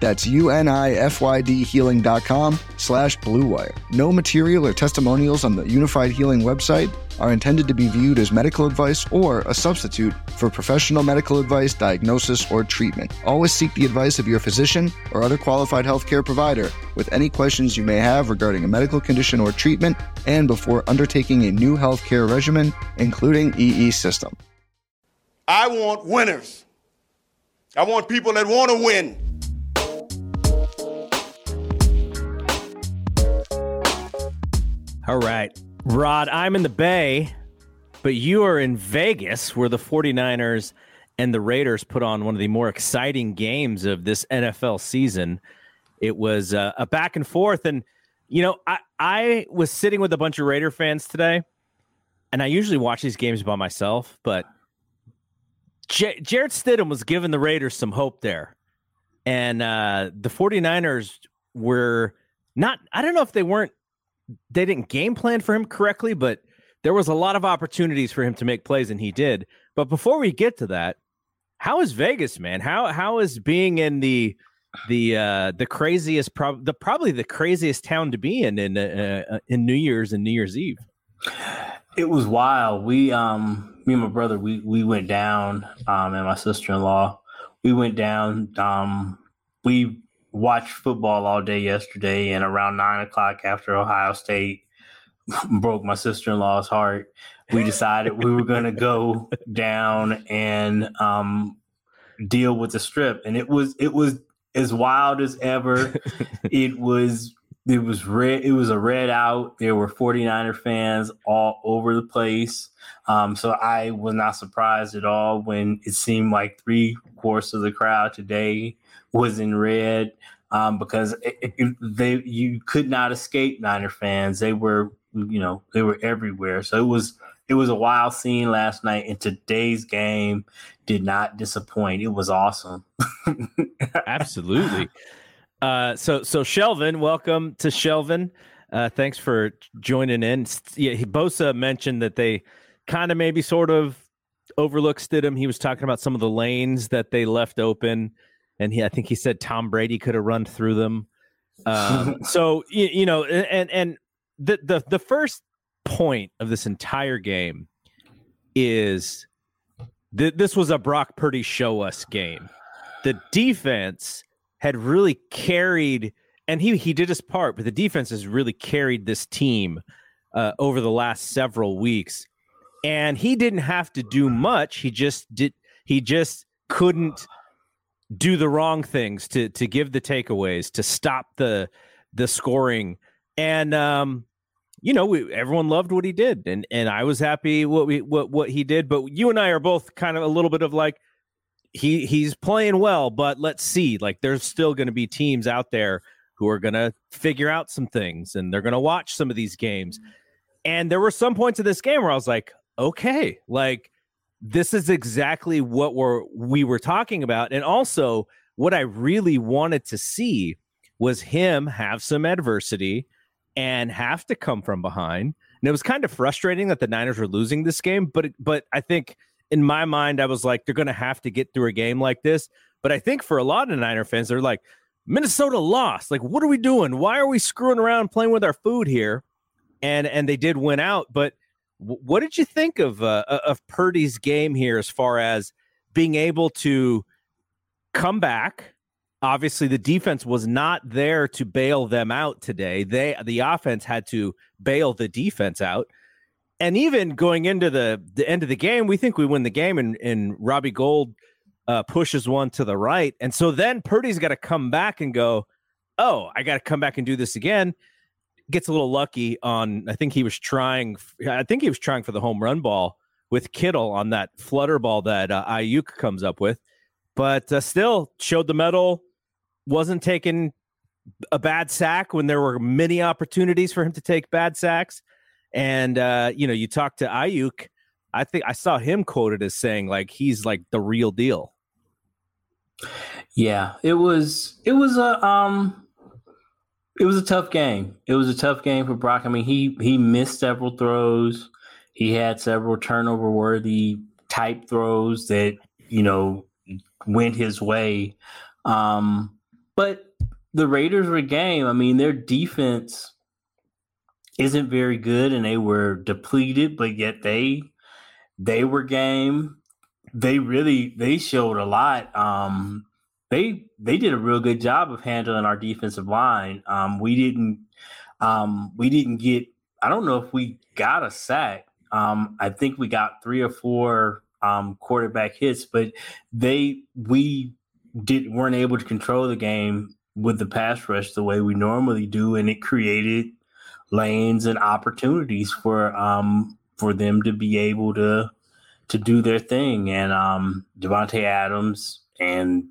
That's U-N-I-F-Y-D healing.com slash bluewire. No material or testimonials on the Unifyd Healing website are intended to be viewed as medical advice or a substitute for professional medical advice, diagnosis, or treatment. Always seek the advice of your physician or other qualified healthcare provider with any questions you may have regarding a medical condition or treatment and before undertaking a new healthcare regimen, including EE system. I want winners. I want people that want to win. All right. Rod, I'm in the Bay, but you are in Vegas where the 49ers and the Raiders put on one of the more exciting games of this NFL season. It was uh, a back and forth. And, you know, I, I was sitting with a bunch of Raider fans today, and I usually watch these games by myself, but J- Jarrett Stidham was giving the Raiders some hope there. And uh, the 49ers were not, I don't know if they weren't they didn't game plan for him correctly, but there was a lot of opportunities for him to make plays, and he did. But before we get to that, how is Vegas, man? How how is being in the the uh the craziest prob the probably the craziest town to be in in uh, uh, in New Year's and New Year's Eve? It was wild. We um me and my brother we we went down um and my sister-in-law we went down um we watched football all day yesterday, and around nine o'clock after Ohio State broke my sister in law's heart, we decided we were going to go down and um, deal with the strip, and it was it was as wild as ever. it was it was red it was a red out. There were 49er fans all over the place. Um, so i was not surprised at all when it seemed like three quarters of the crowd today was in red um, because it, it, they you could not escape Niner fans. They were you know they were everywhere. So it was it was a wild scene last night, and today's game did not disappoint. It was awesome. Absolutely. Uh, so so Shelvin, welcome to Shelvin. Uh, thanks for joining in. Yeah, Bosa mentioned that they kind of maybe sort of overlooked Stidham. He was talking about some of the lanes that they left open and he I think he said Tom Brady could have run through them. Um, so you, you, know, and and the the the first point of this entire game is that this was a Brock Purdy show us game. The defense had really carried, and he he did his part, but the defense has really carried this team uh, over the last several weeks, and he didn't have to do much. He just did. He just couldn't do the wrong things to to give the takeaways to stop the the scoring. And um you know we, everyone loved what he did and and I was happy what we what what he did. But you and I are both kind of a little bit of like he he's playing well but let's see. Like there's still going to be teams out there who are going to figure out some things and they're going to watch some of these games. And there were some points of this game where I was like okay like this is exactly what we're we were talking about. And also what i really wanted to see was him have some adversity and have to come from behind. And it was kind of frustrating that the niners were losing this game but but i think in my mind i was like they're going to have to get through a game like this. But i think for a lot of niner fans they're like minnesota lost. Like what are we doing? Why are we screwing around playing with our food here? And and they did win out but what did you think of uh, of Purdy's game here, as far as being able to come back? Obviously, the defense was not there to bail them out today. They the offense had to bail the defense out. And even going into the, the end of the game, we think we win the game, and, and Robbie Gould uh, pushes one to the right. And so then Purdy's got to come back and go, Oh, I got to come back and do this again gets a little lucky on. I think he was trying. I think he was trying for the home run ball with Kittle on that flutter ball that uh, Aiyuk comes up with, but uh, still showed the medal. Wasn't taking a bad sack when there were many opportunities for him to take bad sacks. And uh, you know, you talk to Aiyuk. I think I saw him quoted as saying like he's like the real deal. Yeah, it was it was a um it was a tough game. It was a tough game for Brock. I mean, he he missed several throws. He had several turnover worthy type throws that, you know, went his way. Um, but the Raiders were game. I mean, their defense isn't very good and they were depleted, but yet they they were game. They really they showed a lot. Um they they did a real good job of handling our defensive line. Um we didn't um we didn't get I don't know if we got a sack. Um I think we got three or four um quarterback hits, but they we did weren't able to control the game with the pass rush the way we normally do, and it created lanes and opportunities for um for them to be able to to do their thing. And um Adams and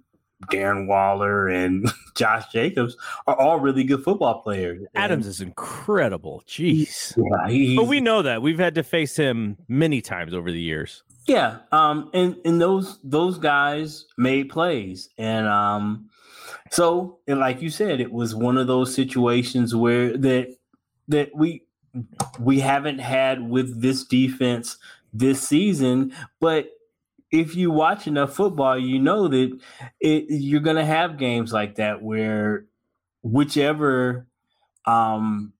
Darren Waller and Josh Jacobs are all really good football players. Adams is incredible. Jeez. Yeah, but we know that. We've had to face him many times over the years. Yeah. Um and, and those those guys made plays. And um so, and like you said, it was one of those situations where that that we we haven't had with this defense this season, but if you watch enough football, you know that it, you're going to have games like that where whichever um,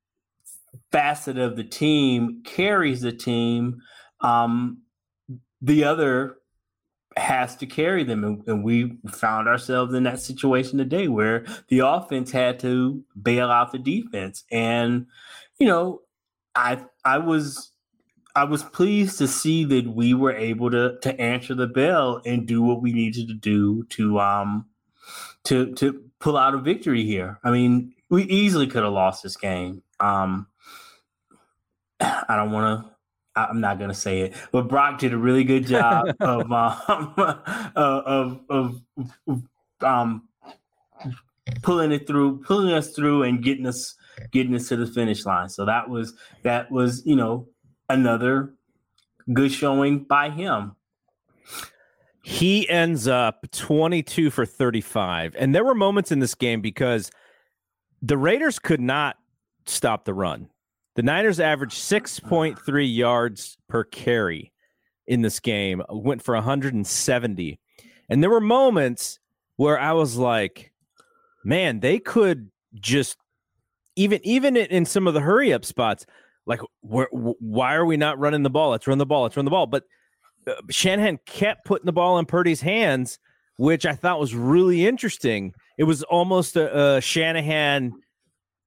facet of the team carries the team, um, the other has to carry them. And, and, we found ourselves in that situation today where the offense had to bail out the defense. And, you know, I I was I was pleased to see that we were able to to answer the bell and do what we needed to do to um to to pull out a victory here. I mean, we easily could have lost this game. Um I don't want to I'm not gonna say it, but Brock did a really good job of, um, of of of um pulling it through, pulling us through, and getting us getting us to the finish line. So that was that was you know another good showing by him. He ends up 22 for 35. And there were moments in this game because the Raiders could not stop the run. The Niners averaged 6.3 yards per carry in this game, went for 170. And there were moments where I was like, man, they could just even even in some of the hurry up spots, like why are we not running the ball? Let's run the ball. Let's run the ball. But uh, Shanahan kept putting the ball in Purdy's hands, which I thought was really interesting. It was almost a, a Shanahan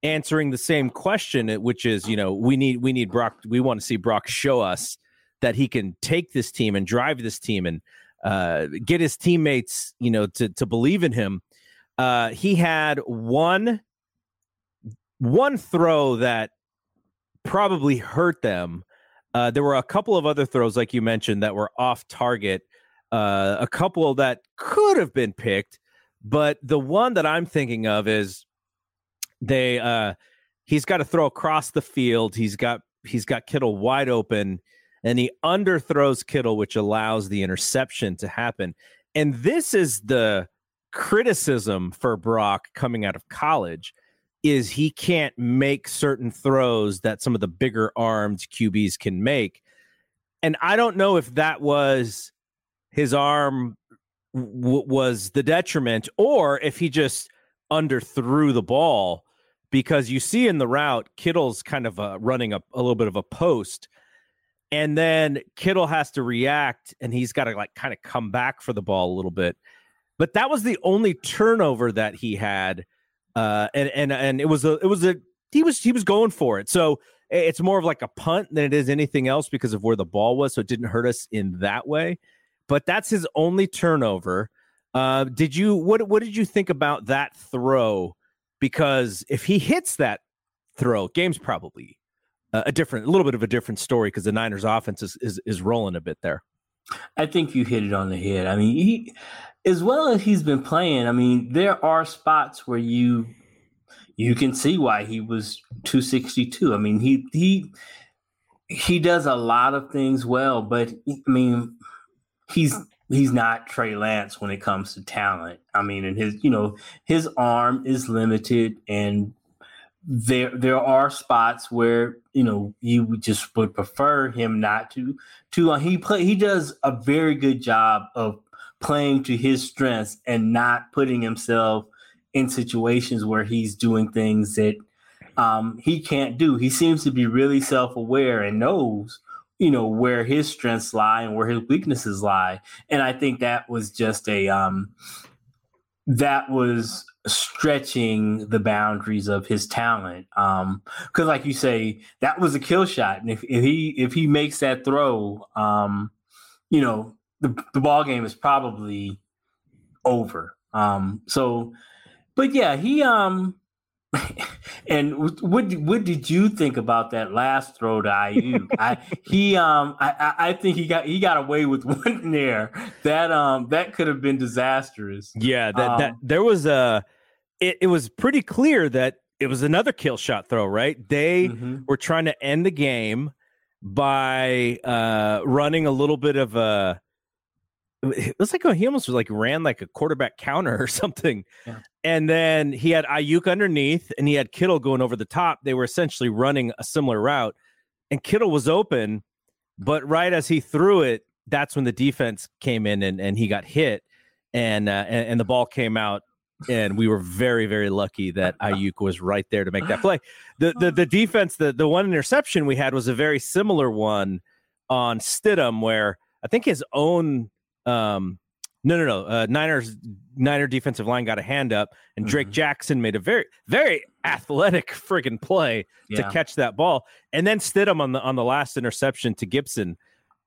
answering the same question, which is, you know, we need we need Brock. We want to see Brock show us that he can take this team and drive this team and uh, get his teammates, you know, to to believe in him. Uh, he had one one throw that probably hurt them. Uh, there were a couple of other throws, like you mentioned, that were off target. Uh, a couple that could have been picked, but the one that I'm thinking of is they uh he's got to throw across the field. He's got he's got Kittle wide open and he underthrows Kittle, which allows the interception to happen. And this is the criticism for Brock coming out of college is he can't make certain throws that some of the bigger armed QBs can make. And I don't know if that was his arm w- was the detriment or if he just underthrew the ball because you see in the route Kittle's kind of uh, running a, a little bit of a post and then Kittle has to react and he's got to like kind of come back for the ball a little bit. But that was the only turnover that he had uh, and and and it was a it was a he was he was going for it. So it's more of like a punt than it is anything else because of where the ball was. So it didn't hurt us in that way. But that's his only turnover. Uh, did you what what did you think about that throw? Because if he hits that throw. Game's probably a different, a little bit of a different story because the Niners' offense is, is is rolling a bit there. I think you hit it on the head. I mean, he, as well as he's been playing. I mean, there are spots where you you can see why he was 262. I mean, he he he does a lot of things well, but I mean, he's he's not Trey Lance when it comes to talent. I mean, and his you know his arm is limited, and there there are spots where you know you just would prefer him not to to uh, he play he does a very good job of playing to his strengths and not putting himself in situations where he's doing things that um, he can't do. He seems to be really self aware and knows you know where his strengths lie and where his weaknesses lie and i think that was just a um that was stretching the boundaries of his talent um because like you say that was a kill shot and if, if he if he makes that throw um you know the, the ball game is probably over um so but yeah he um and what what did you think about that last throw to Aiyuk? I he um I I think he got he got away with one there that um that could have been disastrous. Yeah, that um, that there was a it, it was pretty clear that it was another kill shot throw, right? They mm-hmm. were trying to end the game by uh running a little bit of a it was like he almost was like ran like a quarterback counter or something. Yeah. And then he had Aiyuk underneath and he had Kittle going over the top. They were essentially running a similar route. And Kittle was open, but right as he threw it, that's when the defense came in and, and he got hit and, uh, and and the ball came out. And we were very, very lucky that Aiyuk was right there to make that play. The the the defense, the the one interception we had was a very similar one on Stidham, where I think his own um, no, no, no. Uh, Niners Niner defensive line got a hand up, and Drake Mhm. Jackson made a very, very athletic friggin' play to catch that ball, and then Stidham on the on the last interception to Gipson.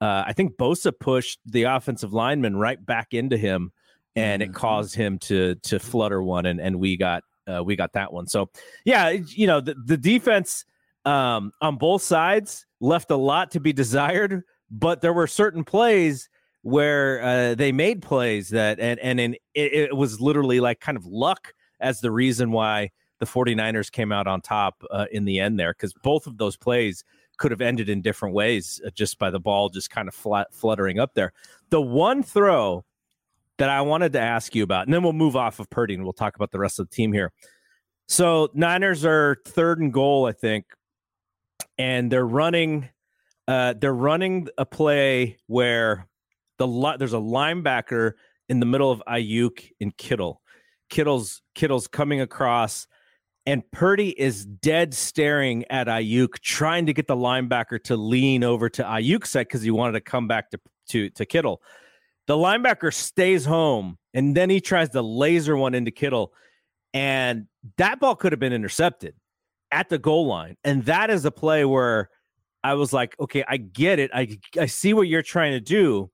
Uh, I think Bosa pushed the offensive lineman right back into him, and it Mhm. caused him to to flutter one, and and we got uh, we got that one. So yeah, you know the the defense um, on both sides left a lot to be desired, but there were certain plays where uh, they made plays that and and in, it, it was literally like kind of luck as the reason why the 49ers came out on top uh, in the end there because both of those plays could have ended in different ways uh, just by the ball just kind of flat, fluttering up there the one throw that i wanted to ask you about and then we'll move off of purdy and we'll talk about the rest of the team here so niners are third and goal i think and they're running uh, they're running a play where the li- there's a linebacker in the middle of Aiyuk and Kittle. Kittle's Kittle's coming across, and Purdy is dead staring at Aiyuk, trying to get the linebacker to lean over to Aiyuk's side because he wanted to come back to, to to Kittle. The linebacker stays home, and then he tries to laser one into Kittle, and that ball could have been intercepted at the goal line. And that is a play where I was like, okay, I get it. I I see what you're trying to do.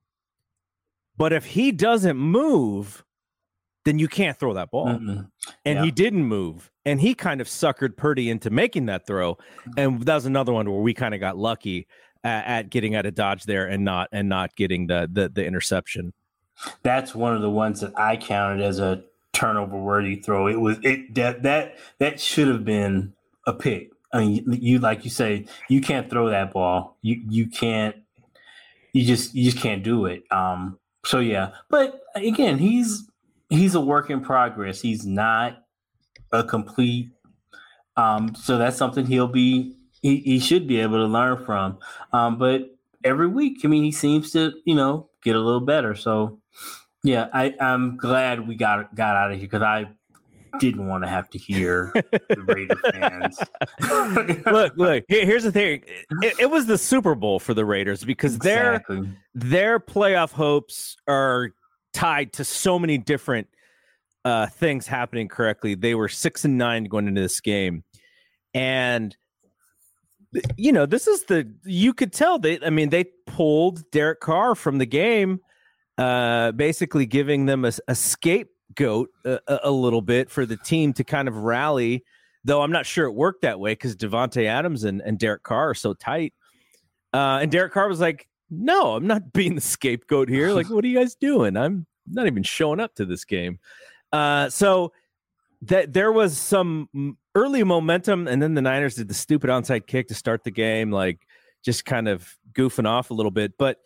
But if he doesn't move, then you can't throw that ball. Mm-mm. And Yeah. he didn't move. And he kind of suckered Purdy into making that throw. Mm-hmm. And that was another one where we kind of got lucky at, at getting out of dodge there and not and not getting the the, the interception. That's one of the ones that I counted as a turnover worthy throw. It was it that that that should have been a pick. I mean, you like you say, you can't throw that ball. You you can't. You just you just can't do it. Um. So yeah, but again, he's he's a work in progress. He's not a complete. Um. So that's something he'll be. He, he should be able to learn from. Um. But every week, I mean, he seems to you know get a little better. So yeah, I, I'm glad we got got out of here because I didn't want to have to hear the Raider fans. look, look. Here's the thing. It, it was the Super Bowl for the Raiders because their their playoff hopes are tied to so many different uh, things happening correctly. They were six and nine going into this game, and you know this is the you could tell they. I mean, they pulled Derek Carr from the game, uh, basically giving them a, a scapegoat a, a, a little bit for the team to kind of rally though I'm not sure it worked that way because Davante Adams and, and Derek Carr are so tight. Uh, and Derek Carr was like, "No, I'm not being the scapegoat here. Like, what are you guys doing? I'm not even showing up to this game." Uh, so that there was some early momentum, and then the Niners did the stupid onside kick to start the game, like just kind of goofing off a little bit. But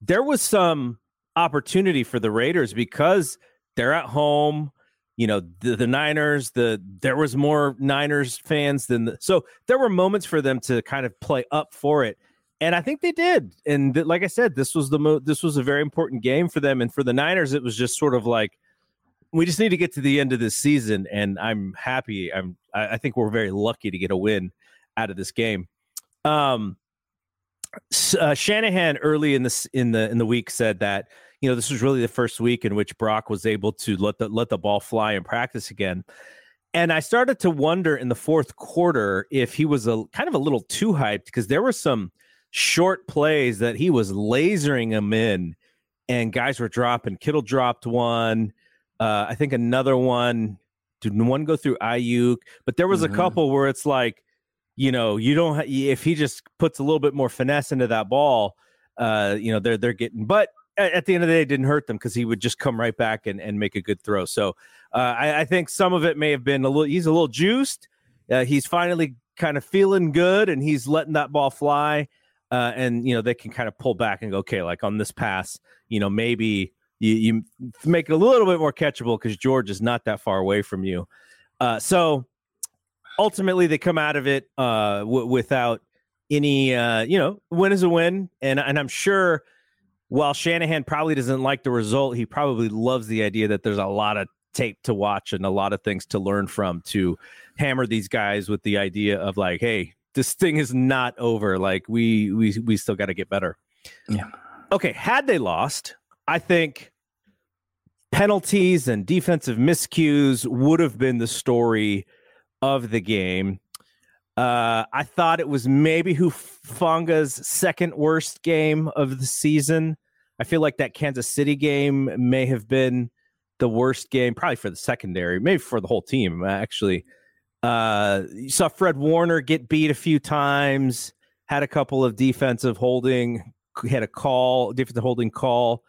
there was some opportunity for the Raiders because they're at home. You know, the, the Niners, the there was more Niners fans than the, so there were moments for them to kind of play up for it. And I think they did. And th- like I said, this was the mo- this was a very important game for them. And for the Niners, it was just sort of like we just need to get to the end of this season. And I'm happy. I'm I, I think we're very lucky to get a win out of this game. Um, uh, Shanahan early in this in the in the week said that you know this was really the first week in which Brock was able to let the let the ball fly in practice again. And I started to wonder in the fourth quarter if he was a kind of a little too hyped because there were some short plays that he was lasering them in, and guys were dropping. Kittle dropped one. Uh, I think another one. Did one go through Aiyuk? But there was mm-hmm. a couple where it's like you know, you don't if he just puts a little bit more finesse into that ball, uh, you know, they're they're getting. But at, at the end of the day, it didn't hurt them because he would just come right back and, and make a good throw. So uh, I, I, think some of it may have been a little. He's a little juiced. Uh, he's finally kind of feeling good, and he's letting that ball fly. Uh, and you know they can kind of pull back and go, okay, like on this pass, you know, maybe you, you make it a little bit more catchable because George is not that far away from you. Uh, so ultimately they come out of it uh, w- without any uh, you know win is a win. And and i'm sure while shanahan probably doesn't like the result he probably loves the idea that there's a lot of tape to watch and a lot of things to learn from to hammer these guys with the idea of like hey this thing is not over. Like we we we still got to get better. Yeah. Okay had they lost i think penalties and defensive miscues would have been the story of the game. Uh, I thought it was maybe Hufanga's second worst game of the season. I feel like that Kansas City game may have been the worst game, probably for the secondary, maybe for the whole team, actually. Uh, you saw Fred Warner get beat a few times, had a couple of defensive holding, had a call, defensive holding call.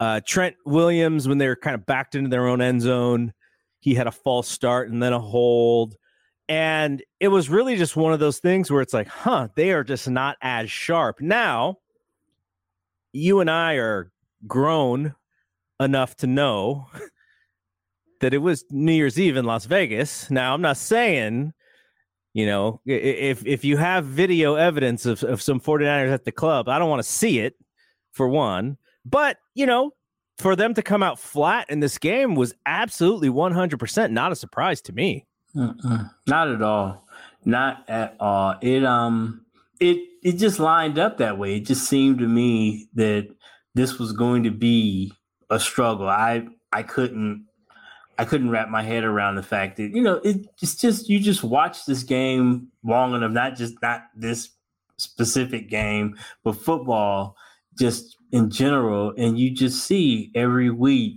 Uh, Trent Williams, when they were kind of backed into their own end zone, he had a false start and then a hold. And it was really just one of those things where it's like, huh, they are just not as sharp. Now, you and I are grown enough to know that it was New Year's Eve in Las Vegas. Now, I'm not saying, you know, if if you have video evidence of, of some 49ers at the club, I don't want to see it for one. But, you know, for them to come out flat in this game was absolutely 100% not a surprise to me. Mm-mm. Not at all. Not at all. It um it it just lined up that way. It just seemed to me that this was going to be a struggle. I I couldn't I couldn't wrap my head around the fact that you know it, it's just you just watch this game long enough, not just not this specific game, but football just in general, and you just see every week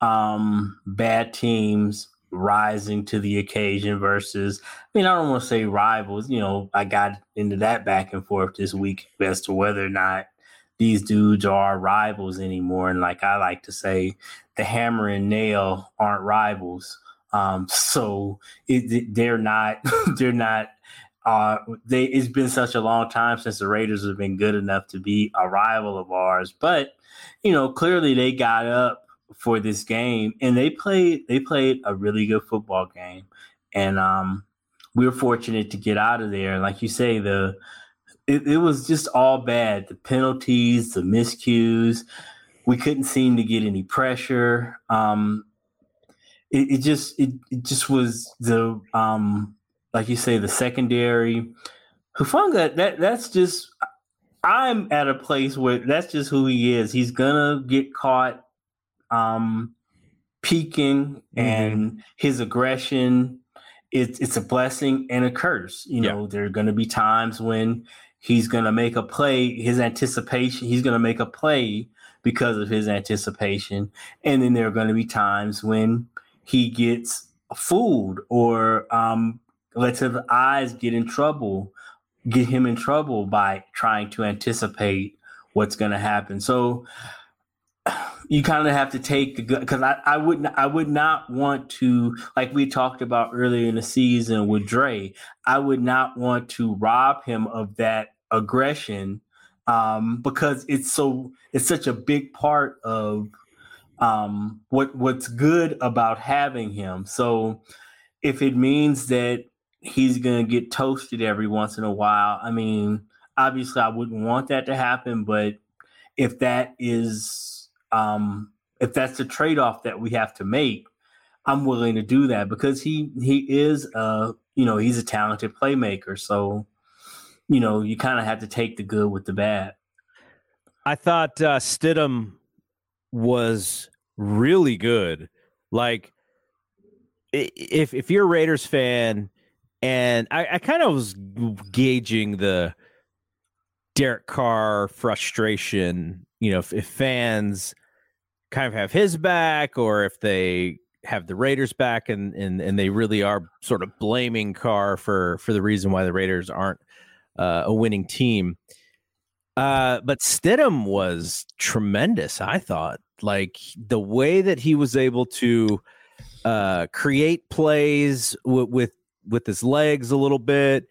um, bad teams rising to the occasion versus I mean I don't want to say rivals, you know, I got into that back and forth this week as to whether or not these dudes are rivals anymore. And like I like to say, the hammer and nail aren't rivals. Um, so it, they're not they're not uh, they it's been such a long time since the Raiders have been good enough to be a rival of ours. But you know, clearly they got up for this game, and they played they played a really good football game, and um, we were fortunate to get out of there. Like you say, the it, it was just all bad. The penalties, the miscues, we couldn't seem to get any pressure. Um, it, it just it, it just was the um, like you say the secondary. Hufanga, that that's just I'm at a place where that's just who he is. He's gonna get caught um, peeking mm-hmm. and his aggression. It's it's a blessing and a curse. You know, yeah. there are to be times when he's to make a play. His anticipation, he's to make a play because of his anticipation, and then there are to be times when he gets fooled or um, lets his eyes get in trouble, get him in trouble by trying to anticipate what's going to happen. So you kind of have to take the because I, I wouldn't I would not want to like we talked about earlier in the season with Dre. I would not want to rob him of that aggression um, because it's so it's such a big part of um, what what's good about having him. So if it means that he's going to get toasted every once in a while, I mean, obviously I wouldn't want that to happen, but if that is um, if that's the trade off that we have to make, I'm willing to do that because he he is a you know he's a talented playmaker. So you know you kind of have to take the good with the bad. I thought uh, Stidham was really good. Like if if you're a Raiders fan, and I, I kind of was gauging the Derek Carr frustration. You know, if, if fans kind of have his back, or if they have the Raiders back, and and and they really are sort of blaming Carr for for the reason why the Raiders aren't uh, a winning team. Uh, but Stidham was tremendous. I thought, like the way that he was able to uh, create plays w- with with his legs a little bit.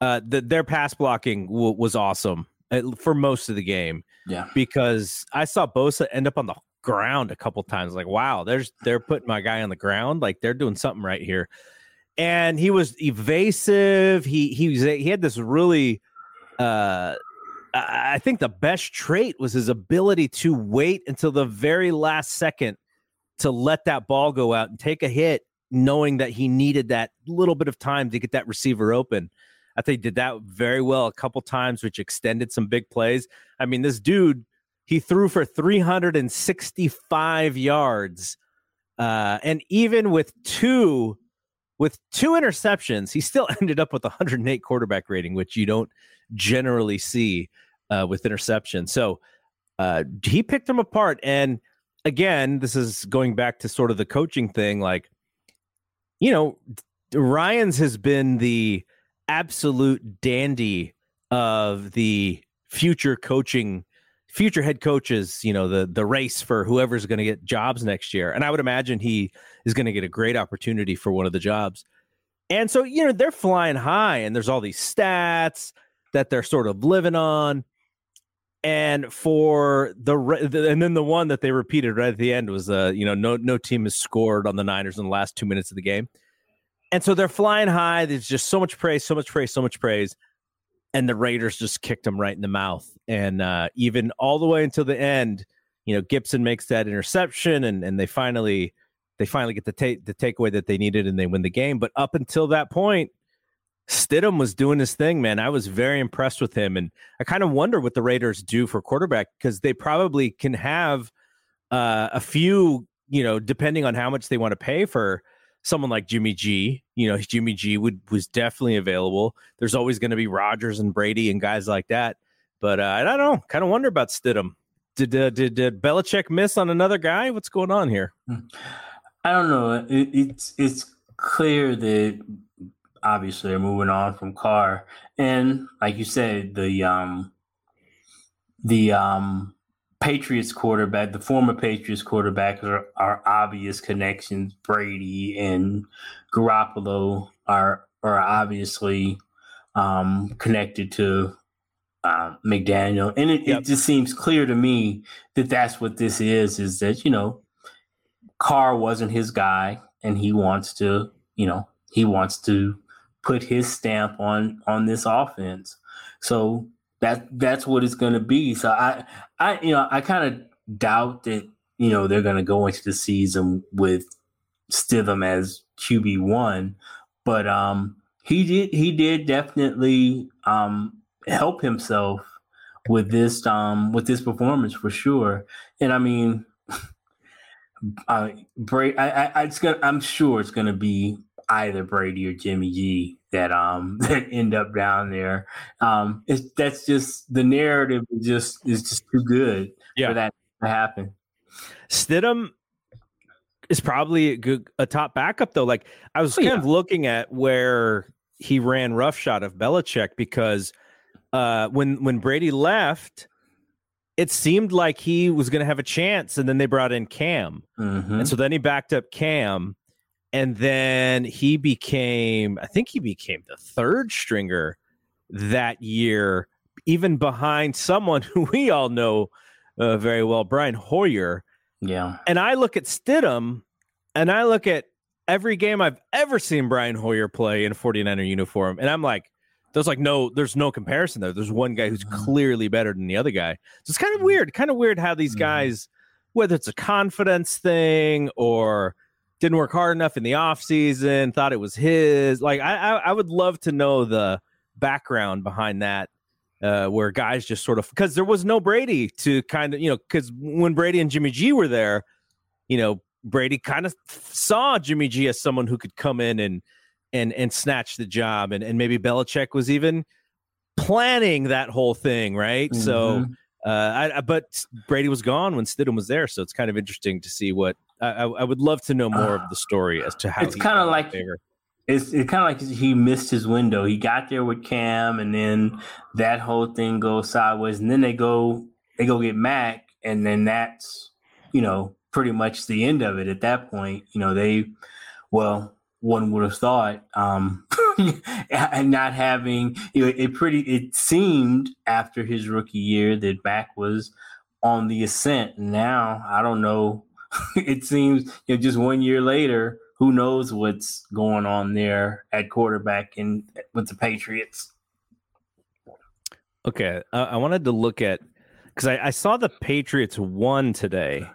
Uh, the, their pass blocking w- was awesome uh, for most of the game. Yeah, because I saw Bosa end up on the ground a couple times. Like, wow, there's they're putting my guy on the ground. Like they're doing something right here. And he was evasive. He he was he had this really uh I think the best trait was his ability to wait until the very last second to let that ball go out and take a hit, knowing that he needed that little bit of time to get that receiver open. I think he did that very well a couple times, which extended some big plays. I mean, this dude, he threw for 365 yards. Uh, and even with two with two interceptions, he still ended up with 108 quarterback rating, which you don't generally see uh, with interceptions. So uh, he picked them apart. And again, this is going back to sort of the coaching thing. Like, you know, Ryans has been the absolute dandy of the future coaching future head coaches you know the the race for whoever's going to get jobs next year and i would imagine he is going to get a great opportunity for one of the jobs. And so you know they're flying high and there's all these stats that they're sort of living on and for the and then the one that they repeated right at the end was uh you know no no team has scored on the Niners in the last 2 minutes of the game. And so they're flying high. There's just so much praise, so much praise, so much praise. And the Raiders just kicked them right in the mouth. And uh, even all the way until the end, you know, Gipson makes that interception and, and they finally they finally get the take the takeaway that they needed and they win the game. But up until that point, Stidham was doing his thing, man. I was very impressed with him, and I kind of wonder what the Raiders do for quarterback because they probably can have uh, a few, you know, depending on how much they want to pay for someone like Jimmy G. You know, Jimmy G would was definitely available. There's always going to be Rodgers and Brady and guys like that, but uh, I don't know. Kind of wonder about Stidham. Did, uh, did did Belichick miss on another guy? What's going on here? I don't know. It, it's it's clear that obviously are moving on from Carr, and like you said, the um, the um, Patriots quarterback, the former Patriots quarterback, are, are obvious connections. Brady and Garoppolo are are obviously um, connected to uh, McDaniel, and it, yep. it just seems clear to me that that's what this is. Is that you know, Carr wasn't his guy, and he wants to, you know, he wants to put his stamp on on this offense. So that that's what it's going to be. So I I you know I kind of doubt that you know they're going to go into the season with Stidham as QB one, but um he did he did definitely um help himself with this um with this performance for sure. And I mean. I, I, I, it's gonna, I'm sure it's going to be either Brady or Jimmy G that um that end up down there. Um, it's that's just the narrative is just is just too good yeah. for that to happen. Stidham is probably a good a top backup though. Like I was oh, kind yeah. of looking at where he ran roughshod of Belichick because uh, when when Brady left, it seemed like he was going to have a chance, and then they brought in Cam, Mhm. and so then he backed up Cam, and then he became, I think he became the third stringer that year, even behind someone who we all know uh, very well, Brian Hoyer. Yeah. And I look at Stidham and I look at every game I've ever seen Brian Hoyer play in a 49er uniform. And I'm like, there's like no, there's no comparison there. There's one guy who's Mhm. clearly better than the other guy. So it's kind of weird, kind of weird how these Mhm. guys, whether it's a confidence thing or didn't work hard enough in the offseason, thought it was his. Like I, I, I would love to know the background behind that uh, where guys just sort of because there was no Brady to kind of you know because when Brady and Jimmy G were there, you know Brady kind of saw Jimmy G as someone who could come in and and and snatch the job, and and maybe Belichick was even planning that whole thing, right? So. Mhm. Uh, I, I, but Brady was gone when Stidham was there, so it's kind of interesting to see what I, I, would love to know more of the story as to how It's kinda like- favor. it's it's kind of like he missed his window. He got there with Cam, and then that whole thing goes sideways, and then they go they go get Mac, and then that's you know pretty much the end of it. At that point, you know they well one would have thought um and not having you know, it pretty it seemed after his rookie year that Mac was on the ascent. Now I don't know. it seems you know just one year later who knows what's going on there at quarterback and with the Patriots. Okay, uh, I wanted to look at because I, I saw the Patriots won today.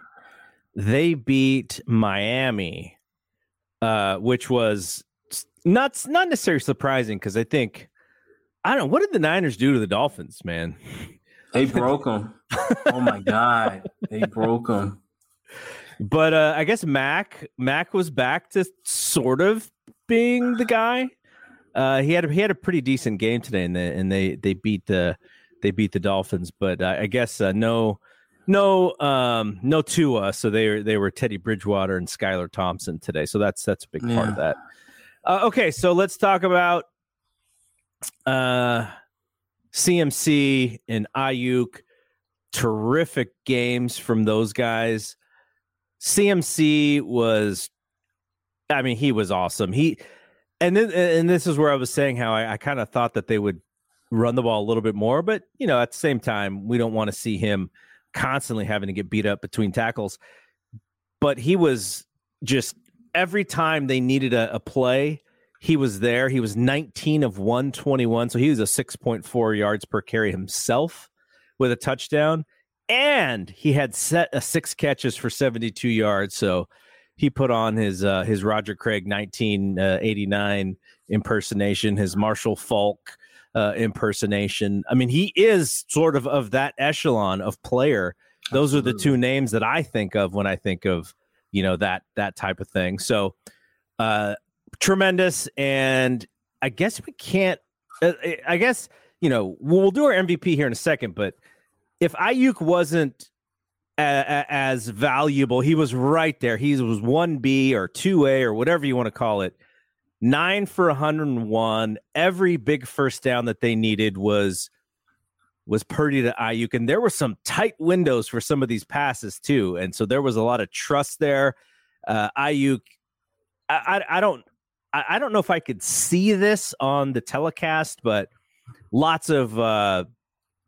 They beat Miami, uh, which was not not necessarily surprising because I think I don't know what did the Niners do to the Dolphins, man. They broke them. oh my god, they broke them. But uh, I guess Mac Mac was back to sort of being the guy. Uh, he had a, he had a pretty decent game today, and they and they they beat the they beat the Dolphins. But uh, I guess uh, no no um no Tua, so they were they were Teddy Bridgewater and Skylar Thompson today. So that's that's a big part of that. Uh, okay, so let's talk about uh CMC and Aiyuk. Terrific games from those guys. CMC was, I mean, he was awesome. He, and then, and this is where I was saying how I, I kind of thought that they would run the ball a little bit more, but you know, at the same time, we don't want to see him constantly having to get beat up between tackles. But he was just every time they needed a, a play, he was there. He was 19 of 121, so he was a 6.4 yards per carry himself with a touchdown and he had set a six catches for 72 yards so he put on his uh his roger craig 1989 impersonation his marshall faulk uh impersonation. I mean he is sort of of that echelon of player. Those are the two names that i think of when i think of you know that that type of thing. So uh tremendous and i guess we can't uh, i guess you know we'll do our mvp here in a second but if Aiyuk wasn't a, a, as valuable, he was right there. He was 1B or 2A or whatever you want to call it. Nine for 101. Every big first down that they needed was was Purdy to Aiyuk, and there were some tight windows for some of these passes too. And so there was a lot of trust there. Uh, Aiyuk, I, I, I don't, I, I don't know if I could see this on the telecast, but lots of uh,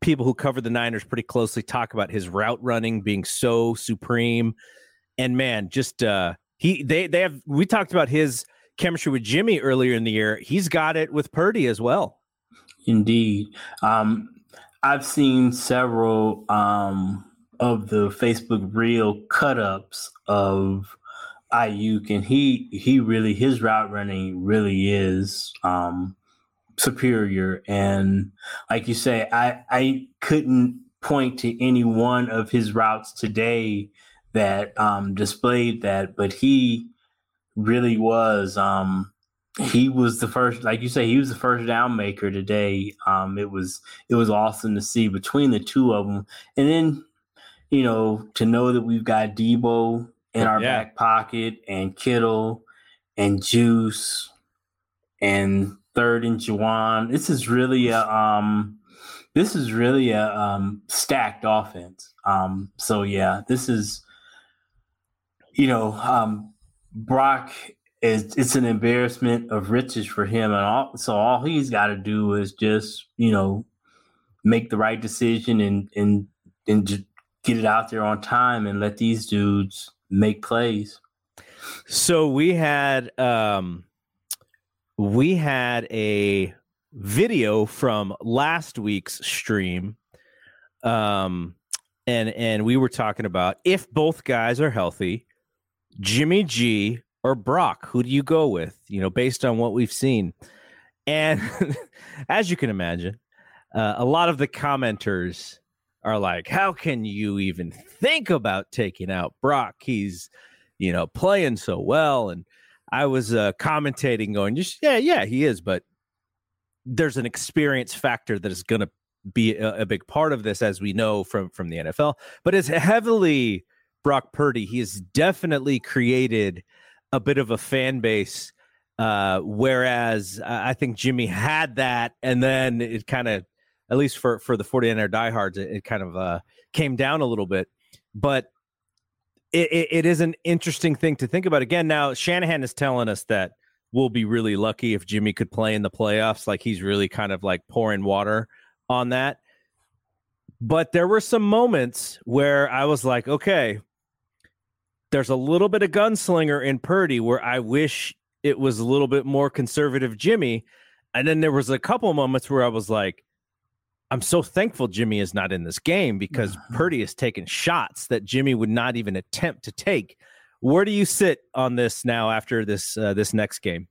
people who cover the Niners pretty closely talk about his route running being so supreme. And man, just uh he they they have we talked about his chemistry with Jimmy earlier in the year. He's got it with Purdy as well. Indeed. Um, I've seen several um, of the Facebook reel cut ups of Aiyuk, and he he really his route running really is um, superior. And like you say, I I couldn't point to any one of his routes today that um, displayed that, but he really was. Um, he was the first, like you say, he was the first down maker today. Um, it was it was awesome to see between the two of them, and then you know to know that we've got Debo in our Yeah. back pocket and Kittle and Juice and third and Jauan. This is really a um, this is really a um, stacked offense. Um, so yeah, this is you know um, Brock is it's an embarrassment of riches for him, and all, so all he's got to do is just you know make the right decision and and and get it out there on time and let these dudes make plays. So we had um we had a video from last week's stream um and and we were talking about if both guys are healthy jimmy g or brock who do you go with you know based on what we've seen? And as you can imagine uh, a lot of the commenters are like how can you even think about taking out brock? He's you know playing so well and I was uh, commentating, going, yeah, yeah, he is, but there's an experience factor that is going to be a, a, big part of this, as we know from from the NFL. But it's heavily Brock Purdy. He has definitely created a bit of a fan base. Uh, whereas I think Jimmy had that, and then it kind of, at least for for the 49er diehards, it, it kind of uh, came down a little bit. But it, it, it is an interesting thing to think about. Again, now Shanahan is telling us that we'll be really lucky if Jimmy could play in the playoffs. Like he's really kind of like pouring water on that. But there were some moments where I was like, okay, there's a little bit of gunslinger in Purdy where I wish it was a little bit more conservative Jimmy. And then there was a couple moments where I was like, I'm so thankful Jimmy is not in this game because Purdy is taking shots that Jimmy would not even attempt to take. Where do you sit on this now after this uh, this next game?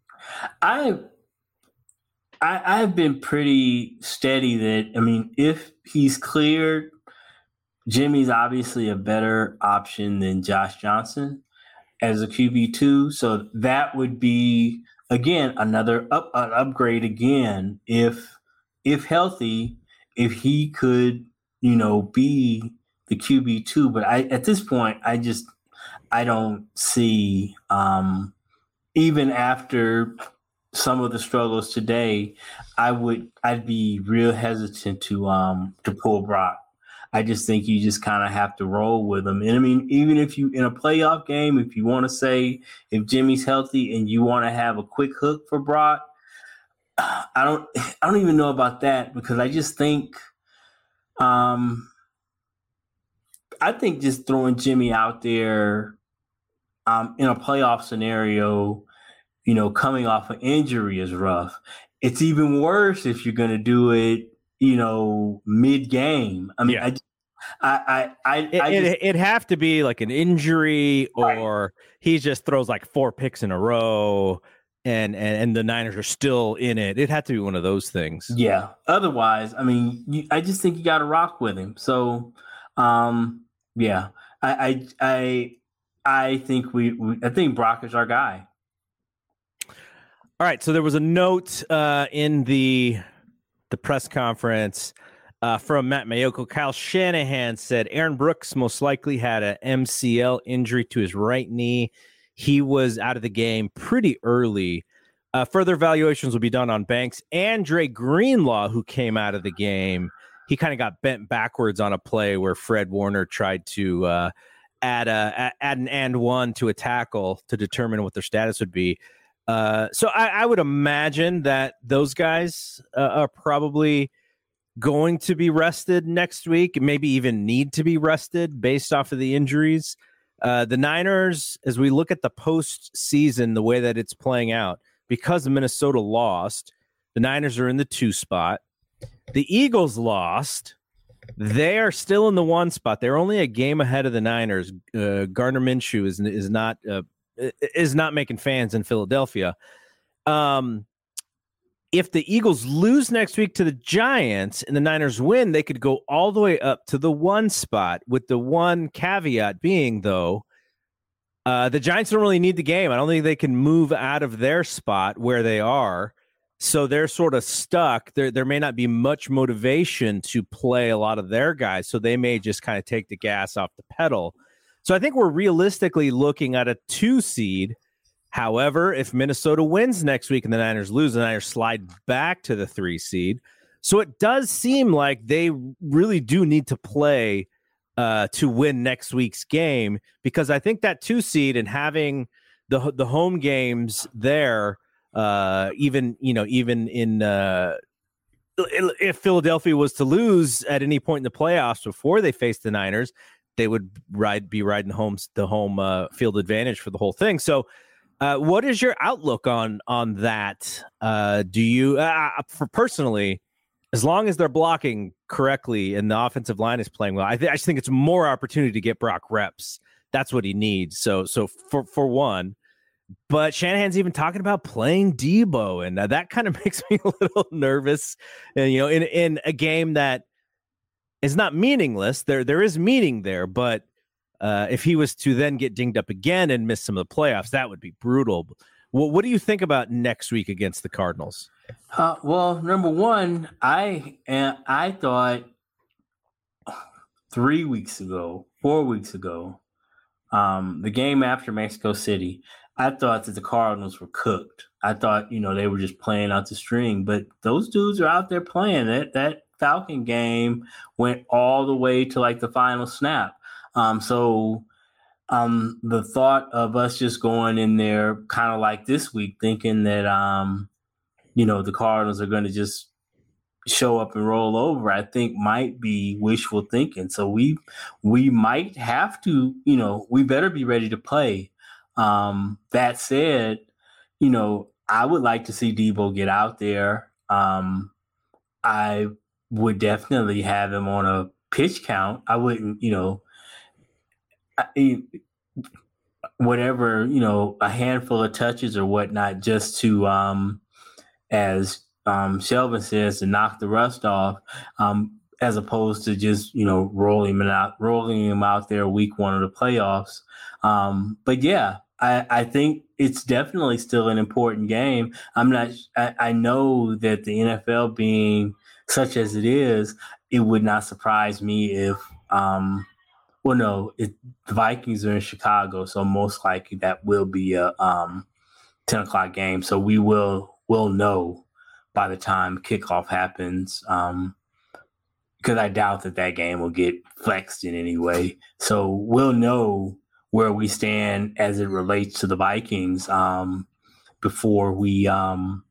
I, I I've been pretty steady that I mean if he's cleared, Jimmy's obviously a better option than Josh Johnson as a QB two. So that would be again another up an upgrade again if if healthy if he could, you know, be the QB two. But I at this point, I just I don't see um, even after some of the struggles today, I would I'd be real hesitant to um to pull Brock. I just think you just kind of have to roll with him. And I mean, even if you in a playoff game, if you want to say if Jimmy's healthy and you want to have a quick hook for Brock, I don't I don't even know about that because I just think um I think just throwing Jimmy out there um in a playoff scenario, you know, coming off an injury is rough. It's even worse if you're going to do it, you know, mid game. I mean, yeah. I I, I, I, it, I just, it, have to be like an injury, or right. he just throws like four picks in a row, and, and and the Niners are still in it. It had to be one of those things. Yeah. Otherwise, I mean, you, I just think you got to rock with him. So, um, yeah, I I I, I think we, we, I think Brock is our guy. All right. So there was a note uh, in the the press conference. Uh, from Matt Maiocco, Kyle Shanahan said Aaron Brooks most likely had an MCL injury to his right knee he was out of the game pretty early. Uh, further evaluations will be done on Banks and Dre Greenlaw, who came out of the game. He kind of got bent backwards on a play where Fred Warner tried to uh, add a add an and one to a tackle to determine what their status would be. Uh, so I, I, would imagine that those guys uh, are probably going to be rested next week, maybe even need to be rested based off of the injuries. Uh, the Niners, as we look at the postseason, the way that it's playing out, because Minnesota lost, the Niners are in the two spot. The Eagles lost. They are still in the one spot. They're only a game ahead of the Niners. Uh, Minshew is is not uh, is not making fans in Philadelphia. Um, if the Eagles lose next week to the Giants and the Niners win, they could go all the way up to the one spot, with the one caveat being, though, uh, the Giants don't really need the game. I don't think they can move out of their spot where they are. So they're sort of stuck. There, there may not be much motivation to play a lot of their guys. So they may just kind of take the gas off the pedal. So I think we're realistically looking at a two seed However, if Minnesota wins next week and the Niners lose, the Niners slide back to the three seed. So it does seem like they really do need to play uh, to win next week's game because I think that two seed and having the the home games there, uh, even you know, even in uh, if Philadelphia was to lose at any point in the playoffs before they face the Niners, they would ride be riding home the home uh, field advantage for the whole thing. So, uh, what is your outlook on on that? Uh, do you, uh, uh, for personally, as long as they're blocking correctly and the offensive line is playing well, I, th- I just think it's more opportunity to get Brock reps. That's what he needs. So, so for for one, but Shanahan's even talking about playing Debo, and uh, that kind of makes me a little nervous. And you know, in in a game that is not meaningless, there there is meaning there. But uh, if he was to then get dinged up again and miss some of the playoffs, that would be brutal. What what do you think about next week against the Cardinals? Uh, well, number one, I uh, I thought three weeks ago, four weeks ago, um, the game after Mexico City, I thought that the Cardinals were cooked. I thought, you know, they were just playing out the string, but those dudes are out there playing. That that Falcon game went all the way to like the final snap. Um, so um, the thought of us just going in there kind of like this week, thinking that um, you know, the Cardinals are going to just show up and roll over, I think might be wishful thinking. So we we might have to, you know, we better be ready to play um, that said, you know, I would like to see Debo get out there. Um, I would definitely have him on a pitch count. I wouldn't, you know, I, whatever, you know, a handful of touches or whatnot, just to, um, as um, Shelvin says, to knock the rust off, um, as opposed to just, you know, rolling him out, rolling him out there week one of the playoffs. Um, but yeah, I, I think it's definitely still an important game. I'm not. I, I know that the NFL being such as it is, it would not surprise me if, um, well, no, it, the Vikings are in Chicago, so most likely that will be a um, ten o'clock game. So we will will know by the time kickoff happens. Um, because I doubt that that game will get flexed in any way. So we'll know where we stand as it relates to the Vikings um, before we um,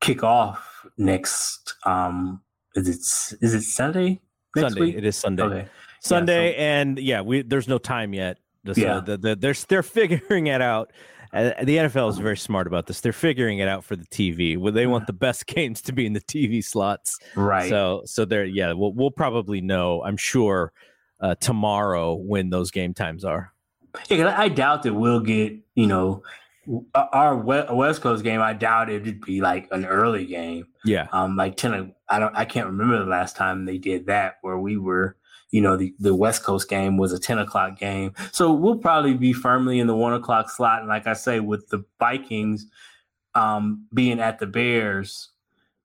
kick off next. Um, is it is it Sunday? Sunday. Week? It is Sunday. Okay. Sunday, yeah, so, and yeah, we there's no time yet. So yeah. The, the, they're they're figuring it out. Uh, the NFL is very smart about this. They're figuring it out for the TV. Well, they want the best games to be in the TV slots, right? So, so they're yeah. We'll we'll probably know. I'm sure uh, tomorrow when those game times are. Yeah, I doubt that we'll get you know our West Coast game. I doubt it'd be like an early game. Yeah, um, like ten. I don't. I can't remember the last time they did that where we were. You know, the, the West Coast game was a 10 o'clock game. So we'll probably be firmly in the one o'clock slot. And like I say, with the Vikings um, being at the Bears,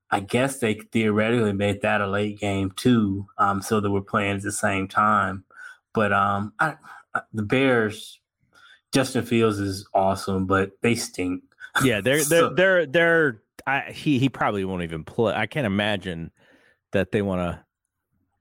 I guess they theoretically made that a late game too, um, so that we're playing at the same time. But um, I, I, the Bears, Justin Fields is awesome, but they stink. Yeah, they're so, they're they're they're. I, he he probably won't even play. I can't imagine that they want to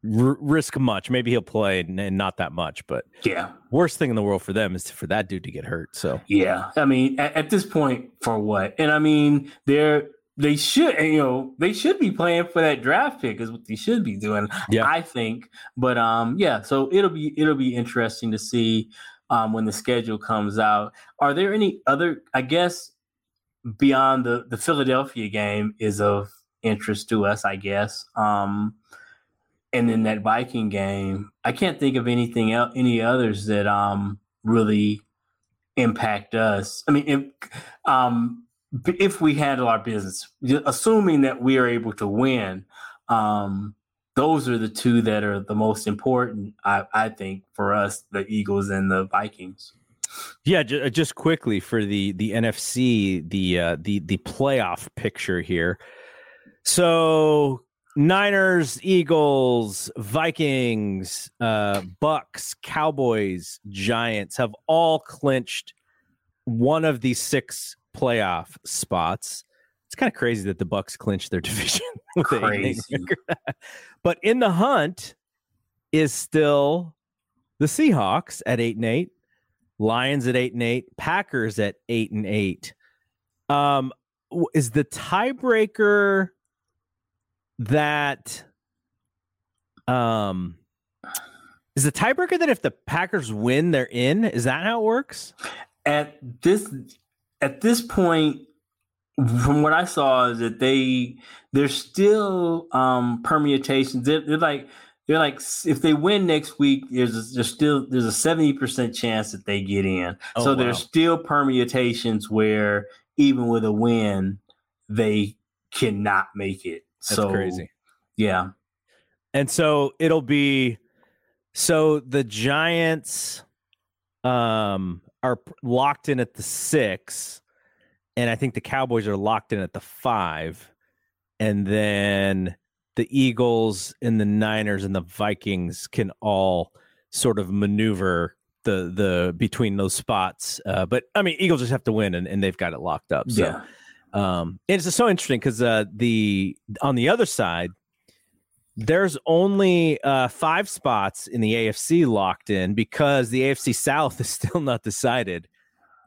r- risk much. Maybe he'll play and, and, not that much, but yeah, worst thing in the world for them is for that dude to get hurt. So yeah, I mean, at, at this point, for what? And I mean, they're they should you know they should be playing for that draft pick is what they should be doing yeah. i think but um yeah so it'll be it'll be interesting to see um when the schedule comes out are there any other i guess beyond the the philadelphia game is of interest to us i guess um and then that viking game i can't think of anything else any others that um really impact us i mean if, um if we handle our business, assuming that we are able to win, um, those are the two that are the most important, I, I think, for us, the Eagles and the Vikings. Yeah, j- just quickly for the the NFC, the uh, the the playoff picture here. So Niners, Eagles, Vikings, uh, Bucks, Cowboys, Giants have all clinched one of the six playoff spots. It's kind of crazy that the Bucks clinched their division Crazy. but in the hunt is still the Seahawks at eight and eight, Lions at eight and eight, Packers at eight and eight. Um, is the tiebreaker that um is the tiebreaker that if the Packers win, they're in? Is that how it works? at this at this point from what i saw is that they there's still um permutations they're, they're like they're like if they win next week there's a, there's still there's a 70% chance that they get in Oh, so wow. there's still permutations where even with a win they cannot make it That's so crazy. yeah And so it'll be so the Giants um are locked in at the 6 and I think the Cowboys are locked in at the 5 and then the Eagles and the Niners and the Vikings can all sort of maneuver the the between those spots uh, but I mean Eagles just have to win and, and they've got it locked up so yeah um, it's just so interesting because uh, the on the other side, there's only uh, five spots in the AFC locked in because the AFC South is still not decided.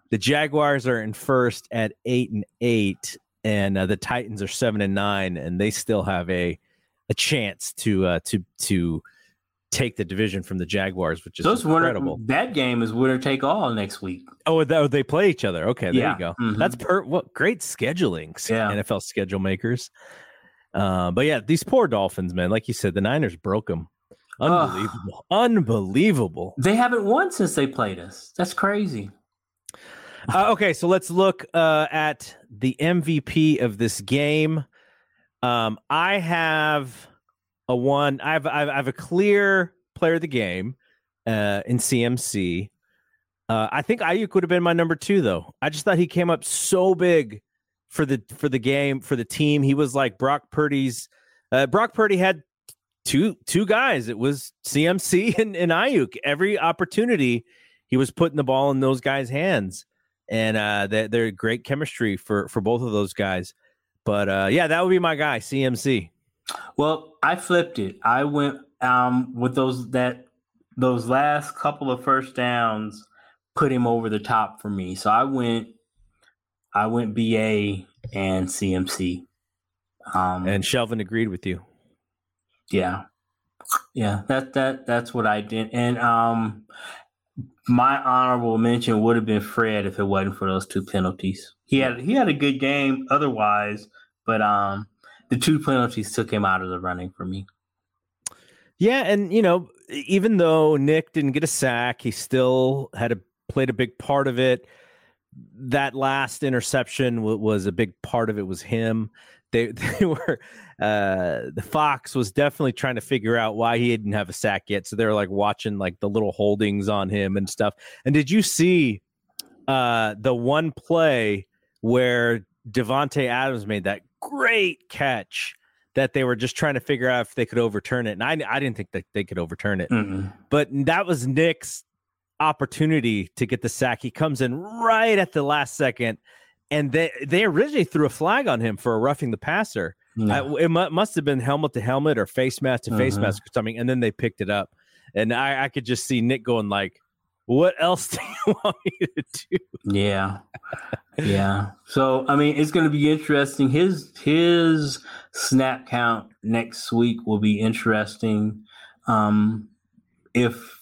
The Jaguars are in first at eight and eight, and uh, the Titans are seven and nine, and they still have a a chance to uh, to to take the division from the Jaguars, which is those winner incredible. that game is winner take all next week Oh, th- they play each other. Okay, there Yeah. you go. Mhm. That's per what great scheduling, Yeah. NFL schedule makers. Uh, but yeah, these poor Dolphins, man. Like you said, the Niners broke them. Unbelievable, unbelievable. they haven't won since they played us that's crazy Uh, okay, so let's look uh, at the MVP of this game. Um, I have a one. I have I have, I have a clear player of the game uh, in CMC. Uh, I think Aiyuk would have been my number two, though. I just thought he came up so big for the for the game for the team. He was like Brock Purdy's. Uh, Brock Purdy had two two guys. It was CMC and, and Aiyuk. Every opportunity, he was putting the ball in those guys' hands, and uh, they're, they're great chemistry for for both of those guys. But uh, yeah, that would be my guy, CMC. Well, I flipped it. I went um with those that those last couple of first downs put him over the top for me. So I went I went BA and CMC. Um And Shelvin agreed with you. yeah. Yeah, that that that's what I did. And um my honorable mention would have been Fred if it wasn't for those two penalties. He had he had a good game otherwise, but um the two penalties took him out of the running for me. Yeah, and you know, even though Nick didn't get a sack, he still had a played a big part of it. That last interception w- was a big part of it. Was him. They they were uh the Fox was definitely trying to figure out why he didn't have a sack yet. So they were like watching like the little holdings on him and stuff. And did you see uh the one play where Davante Adams made that great catch that they were just trying to figure out if they could overturn it. And I, I didn't think that they could overturn it, Mm-mm. but that was Nick's opportunity to get the sack. He comes in right at the last second, and they they originally threw a flag on him for roughing the passer. No. I, it mu- must have been helmet to helmet or face mask to face Mhm. mask or something, and then they picked it up, and I, I could just see Nick going like, "What else do you want me to do?" Yeah. yeah. So I mean it's gonna be interesting. His his snap count next week will be interesting. Um if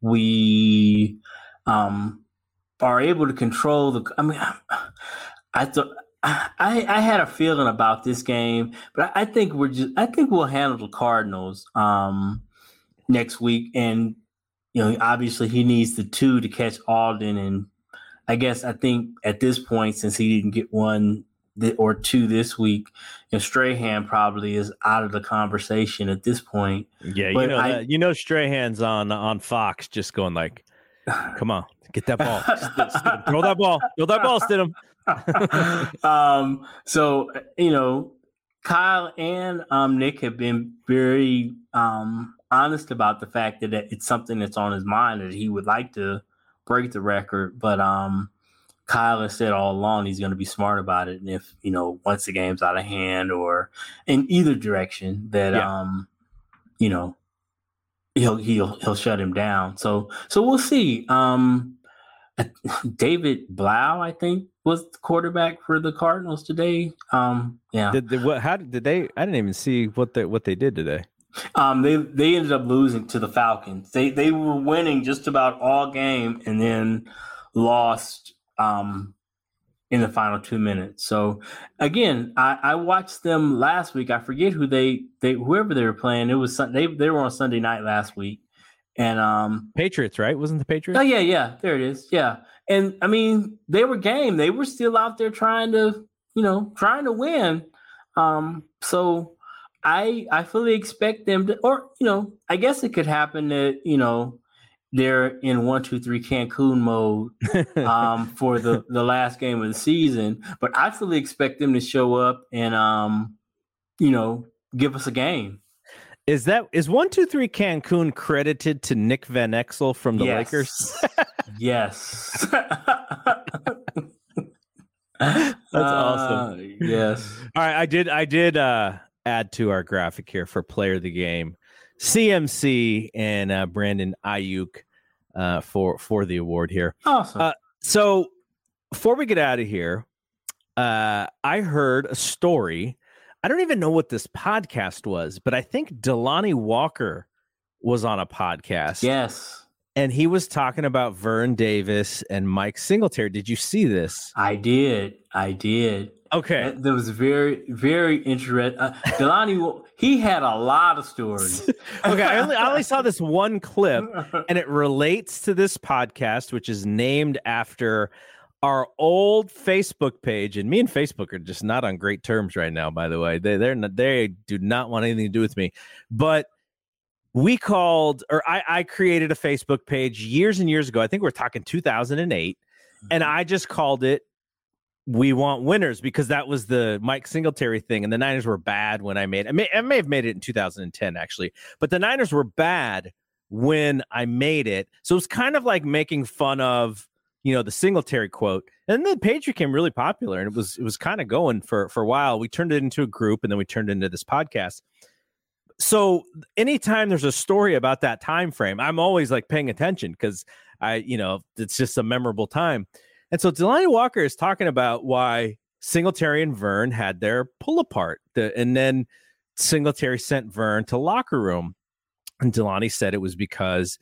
we um are able to control the I mean I thought I, I had a feeling about this game, but I, I think we're just I think we'll handle the Cardinals um next week and you know obviously he needs the two to catch Aldon and I guess I think at this point, since he didn't get one or two this week, you know, Strahan probably is out of the conversation at this point. Yeah, you know I- that. You know Strahan's on on Fox, just going like, "Come on, get that ball, St- throw that ball, throw that ball, Stidham." um, so you know, Kyle and um, Nick have been very um, honest about the fact that it's something that's on his mind that he would like to break the record, but um, Kyle has said all along he's going to be smart about it, and if you know once the game's out of hand or in either direction, that yeah. um, you know, he'll he'll he'll shut him down. So so we'll see. Um, David Blough, I think, was the quarterback for the Cardinals today. Um, yeah. Did, did what? How did they? I didn't even see what they what they did today. Um, they they ended up losing to the Falcons. They they were winning just about all game and then lost um in the final two minutes. So again, I, I watched them last week. I forget who they they whoever they were playing. It was they they were on Sunday night last week, and um Patriots, right? Wasn't the Patriots? Oh yeah, yeah. There it is. Yeah, and I mean they were game. They were still out there trying to you know trying to win. Um, so I I fully expect them to, or you know, I guess it could happen that you know they're in one two three Cancun mode um, for the the last game of the season, but I fully expect them to show up and um, you know give us a game. Is that is one two three Cancun credited to Nick Van Exel from the yes. Lakers? yes. That's uh, awesome. Yes. All right, I did I did uh add to our graphic here for player of the game. CMC and uh, Brandon Aiyuk uh, for for the award here. Awesome. Uh, so before we get out of here, uh, I heard a story. I don't even know what this podcast was, but I think Delanie Walker was on a podcast. Yes. And he was talking about Vern Davis and Mike Singletary. Did you see this? I did. I did. Okay. That, was very, very interesting. Uh, Delanie, he had a lot of stories. okay. I only, I only saw this one clip, and it relates to this podcast, which is named after our old Facebook page. And me and Facebook are just not on great terms right now, by the way. They, they're not, they do not want anything to do with me. But we called, or I, I created a Facebook page years and years ago. I think we're talking 2008. And mm-hmm. I just called it we want winners because that was the Mike Singletary thing, and the Niners were bad when I made. I may, I may have made it in 2010 actually, but the Niners were bad when I made it. So it's kind of like making fun of you know the Singletary quote, and then the page became really popular, and it was it was kind of going for for a while. We turned it into a group, and then we turned it into this podcast. So anytime there's a story about that time frame, I'm always like paying attention because I you know it's just a memorable time. And so Delanie Walker is talking about why Singletary and Vern had their pull apart. The, and then Singletary sent Vern to locker room. And Delanie said it was because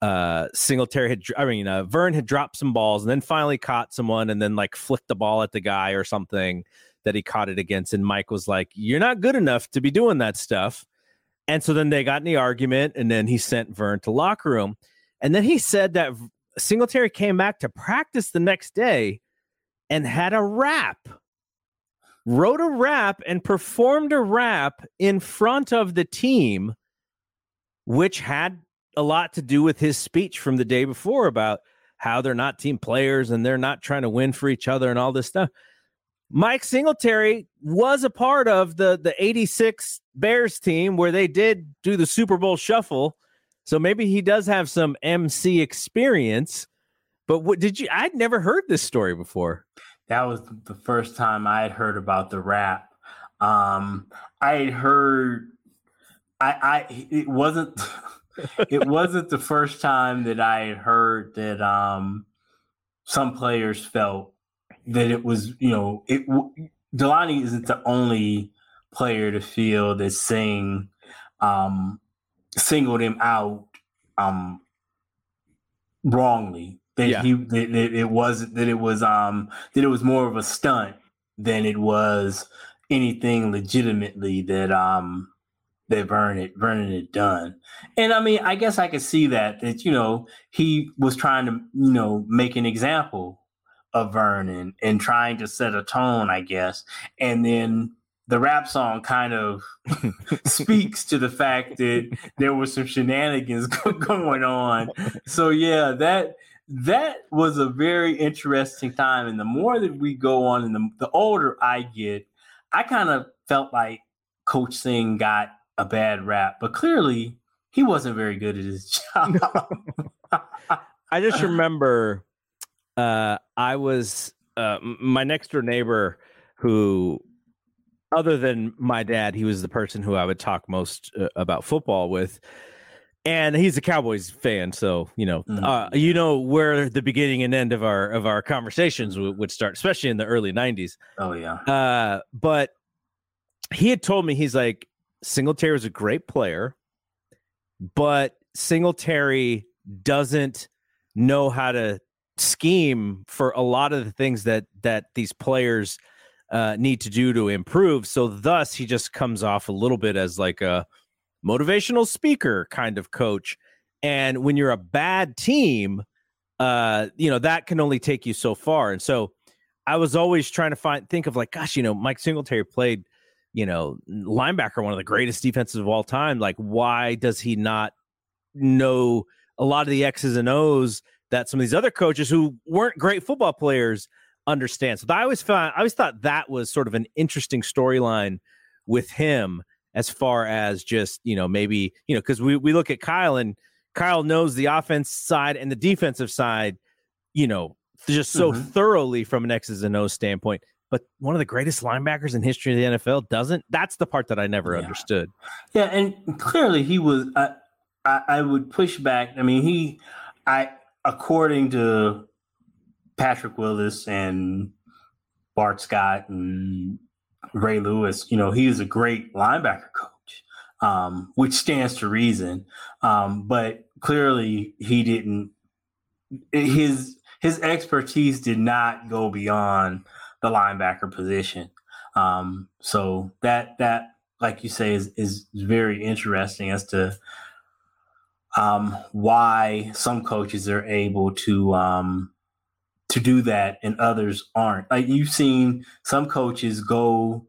uh, Singletary had, I mean, uh, Vern had dropped some balls and then finally caught someone and then like flicked the ball at the guy or something that he caught it against. And Mike was like, You're not good enough to be doing that stuff. And so then they got in the argument and then he sent Vern to locker room. And then he said that Singletary came back to practice the next day and had a rap, wrote a rap and performed a rap in front of the team, which had a lot to do with his speech from the day before about how they're not team players and they're not trying to win for each other and all this stuff. Mike Singletary was a part of the the 86 Bears team where they did do the Super Bowl shuffle so maybe he does have some MC experience. But what did you? I'd never heard this story before. That was the first time I had heard about the rap. Um, I had heard. I, I it wasn't. it wasn't the first time that I had heard that um, some players felt that it was, you know, it. Delanie isn't the only player to feel that saying um, singled him out um wrongly that yeah. he that, that it was that it was um that it was more of a stunt than it was anything legitimately that um that Vernon Vernon had done. And I mean, I guess I could see that that you know he was trying to you know make an example of Vernon and trying to set a tone, I guess. And then the rap song kind of speaks to the fact that there was some shenanigans going on. So yeah, that that was a very interesting time. And the more that we go on, and the, the older I get, I kind of felt like Coach Sing got a bad rap, but clearly he wasn't very good at his job. I just remember uh, I was uh, my next door neighbor who other than my dad, he was the person who I would talk most uh, about football with. And he's a Cowboys fan, so you know, mm-hmm. uh, you know where the beginning and end of our of our conversations w- would start, especially in the early '90s. Oh yeah. Uh, but he had told me he's like Singletary is a great player, but Singletary doesn't know how to scheme for a lot of the things that that these players uh, need to do to improve. So thus he just comes off a little bit as like a motivational speaker kind of coach. And when you're a bad team, uh, you know, that can only take you so far. And so I was always trying to find think of like, gosh, you know, Mike Singletary played, you know, linebacker, one of the greatest defenses of all time. Like, why does he not know a lot of the X's and O's that some of these other coaches who weren't great football players understand. So I always found I always thought that was sort of an interesting storyline with him as far as just, you know, maybe, you know, because we, we look at Kyle and Kyle knows the offense side and the defensive side, you know, just so mm-hmm. thoroughly from an X's and O's standpoint. But one of the greatest linebackers in history of the NFL doesn't. That's the part that I never yeah. understood. Yeah, and clearly he was. I, I, I would push back. I mean, he, I according to Patrick Willis and Bart Scott and Ray Lewis, you know, he is a great linebacker coach, um, which stands to reason. Um, but clearly, he didn't. His his expertise did not go beyond the linebacker position. Um, so that that, like you say, is is very interesting as to um, why some coaches are able to um, to do that and others aren't. Like you've seen some coaches go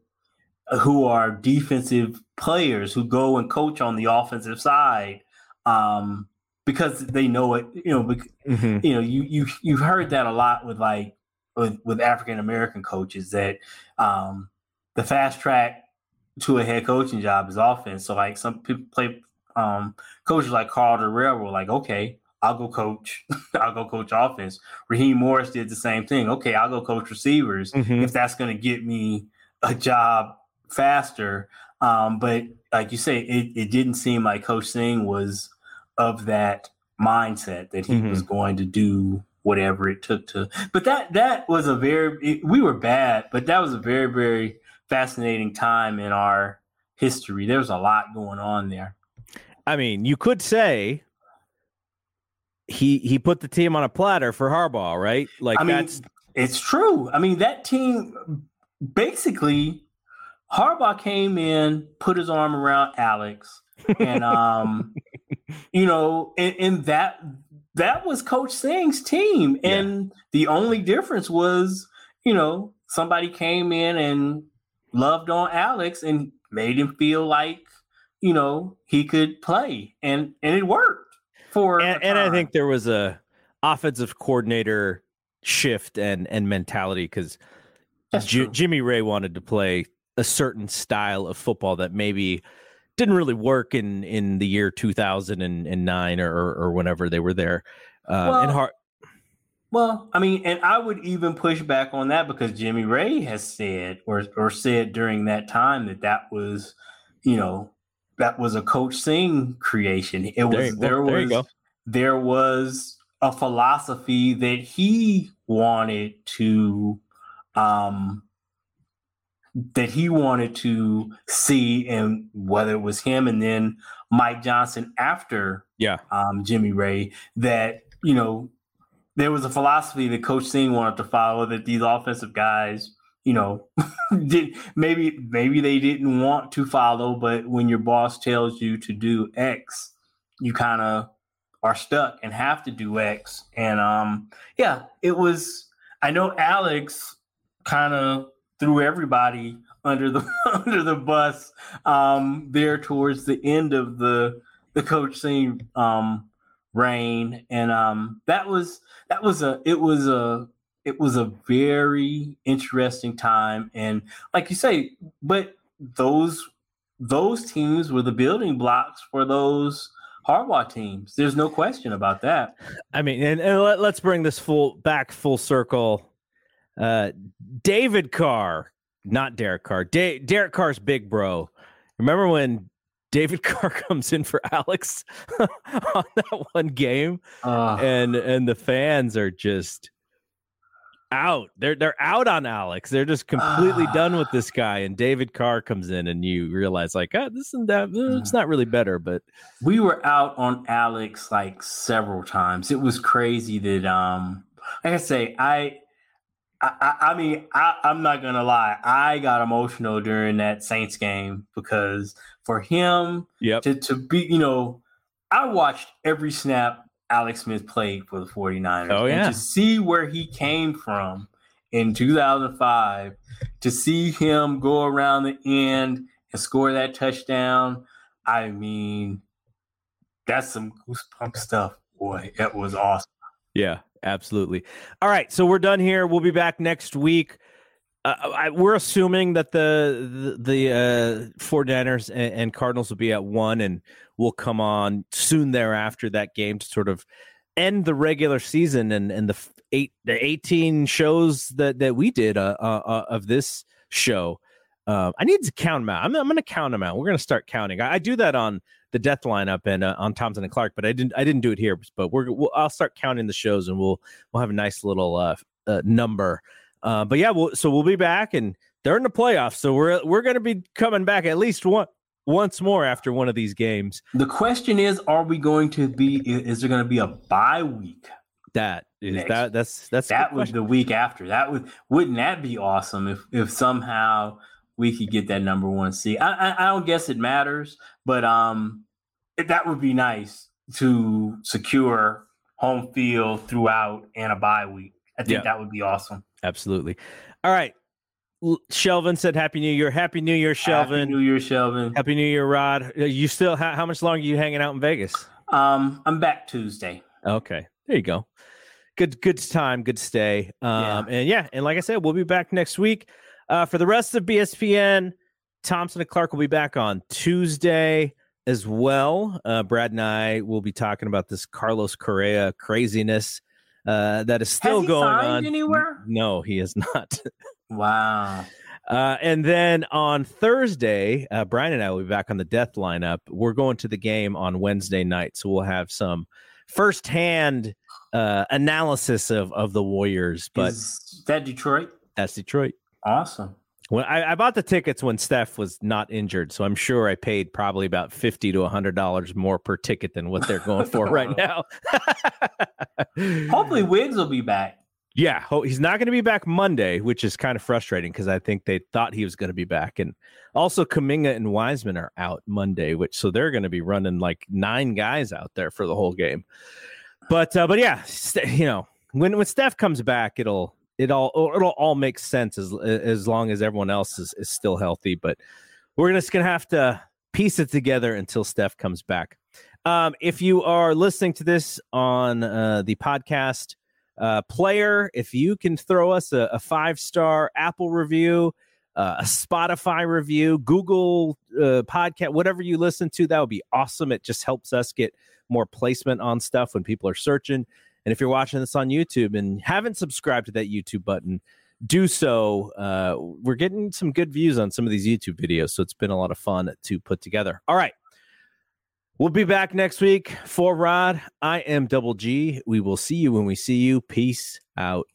uh, who are defensive players who go and coach on the offensive side um, because they know it. You know, mm-hmm. you know, you you you've heard that a lot with like with, with African American coaches that um, the fast track to a head coaching job is offense. So like some people play um, coaches like Karl Dorrell were like, okay, I'll go coach. I'll go coach offense. Raheem Morris did the same thing. Okay, I'll go coach receivers mm-hmm. if that's going to get me a job faster. Um, but like you say, it, it didn't seem like Coach Sing was of that mindset that he mm-hmm. was going to do whatever it took to. But that that was a very it, we were bad, but that was a very very fascinating time in our history. There was a lot going on there. I mean, you could say he he put the team on a platter for Harbaugh, right? Like I mean, that's it's true. I mean, that team basically Harbaugh came in, put his arm around Alex, and um, you know, and, and, that that was Coach Sing's team, and yeah. the only difference was, you know, somebody came in and loved on Alex and made him feel like, you know, he could play, and and it worked for and, and I think there was a offensive coordinator shift and and mentality because J- Jimmy Raye wanted to play a certain style of football that maybe didn't really work in in the year 2009 or or whenever they were there uh well, and hard well, I mean, and I would even push back on that because Jimmy Raye has said or or said during that time that that was, you know, that was a Coach Sing creation. It was there, there was there was a philosophy that he wanted to um that he wanted to see and whether it was him and then Mike Johnson after yeah um Jimmy Raye, that you know there was a philosophy that Coach Sing wanted to follow that these offensive guys you know, did maybe maybe they didn't want to follow, but when your boss tells you to do X, you kind of are stuck and have to do X. And um, yeah, it was. I know Alex kind of threw everybody under the under the bus um, there towards the end of the the coach scene um, reign, and um, that was that was a it was a it was a very interesting time and like you say but those those teams were the building blocks for those Harbaugh teams. There's no question about that. I mean, and, and let, us bring this full back full circle. Uh, David Carr, not Derek Carr. Da- Derek Carr's big bro. Remember when David Carr comes in for Alex on that one game, uh, and and the fans are just out. They're they're out on Alex. They're just completely uh, done with this guy. And David Carr comes in, and you realize like, oh, this and that. Eh, it's not really better, but we were out on Alex like several times. It was crazy that um, like I say, I. I, I mean, I, I'm not gonna lie. I got emotional during that Saints game because for him yep. to, to be, you know, I watched every snap Alex Smith played for the 49ers. Oh, yeah. And to see where he came from in 2005, to see him go around the end and score that touchdown, I mean, that's some goosebump stuff. Boy, that was awesome. Yeah, absolutely. All right, so we're done here. We'll be back next week. Uh, I, we're assuming that the the, the uh, 49ers and, and, Cardinals will be at one, and we'll come on soon thereafter that game to sort of end the regular season and and the eight the 18 shows that that we did uh, uh, uh of this show. Uh, I need to count them out. I'm, I'm going to count them out. We're going to start counting. I, I, do that on the death lineup and uh, on Thompson and Clark, but I didn't I didn't do it here. But we're we'll, I'll start counting the shows and we'll we'll have a nice little uh, uh, number uh, but yeah, we'll, so we'll be back, and they're in the playoffs, so we're we're going to be coming back at least one once more after one of these games. The question is, are we going to be? Is there going to be a bye week? That is next? that that's that's that was the week after. That would wouldn't that be awesome if if somehow we could get that number one seed? I I, I don't guess it matters, but um, that would be nice to secure home field throughout and a bye week. I think yeah. that would be awesome. Absolutely. All right. Shelvin said Happy New Year. Happy New Year, Shelvin. Happy New Year, Shelvin. Happy New Year, Rod. You still how, how much longer are you hanging out in Vegas? Um, I'm back Tuesday. Okay. There you go. Good good time, good stay. Um yeah. and yeah, and like I said, we'll be back next week. Uh for the rest of BSPN, Thompson and Clark will be back on Tuesday as well. Uh Brad and I will be talking about this Carlos Correa craziness uh, that is still going on. Anywhere? No, he is not. wow. Uh, and then on Thursday, uh, Brian and I will be back on the death lineup. We're going to the game on Wednesday night, so we'll have some firsthand uh, analysis of of the Warriors. But is that Detroit? That's Detroit. Awesome. When I, I, bought the tickets when Steph was not injured, so I'm sure I paid probably about fifty to hundred dollars more per ticket than what they're going for right now. Hopefully, Wiggs will be back. Yeah, he's not going to be back Monday, which is kind of frustrating because I think they thought he was going to be back, and also Kuminga and Wiseman are out Monday, which so they're going to be running like nine guys out there for the whole game. But uh, but yeah, you know when when Steph comes back, it'll it all it'll all make sense as as long as everyone else is, is still healthy. But we're just gonna have to piece it together until Steph comes back. Um, if you are listening to this on uh, the podcast uh, player, if you can throw us a, a five star Apple review, uh, a Spotify review, Google uh, podcast, whatever you listen to, that would be awesome. It just helps us get more placement on stuff when people are searching. And if you're watching this on YouTube and haven't subscribed to that YouTube button, do so. Uh, we're getting some good views on some of these YouTube videos, so it's been a lot of fun to put together. All right. We'll be back next week for Rod. I am Double G. We will see you when we see you. Peace out.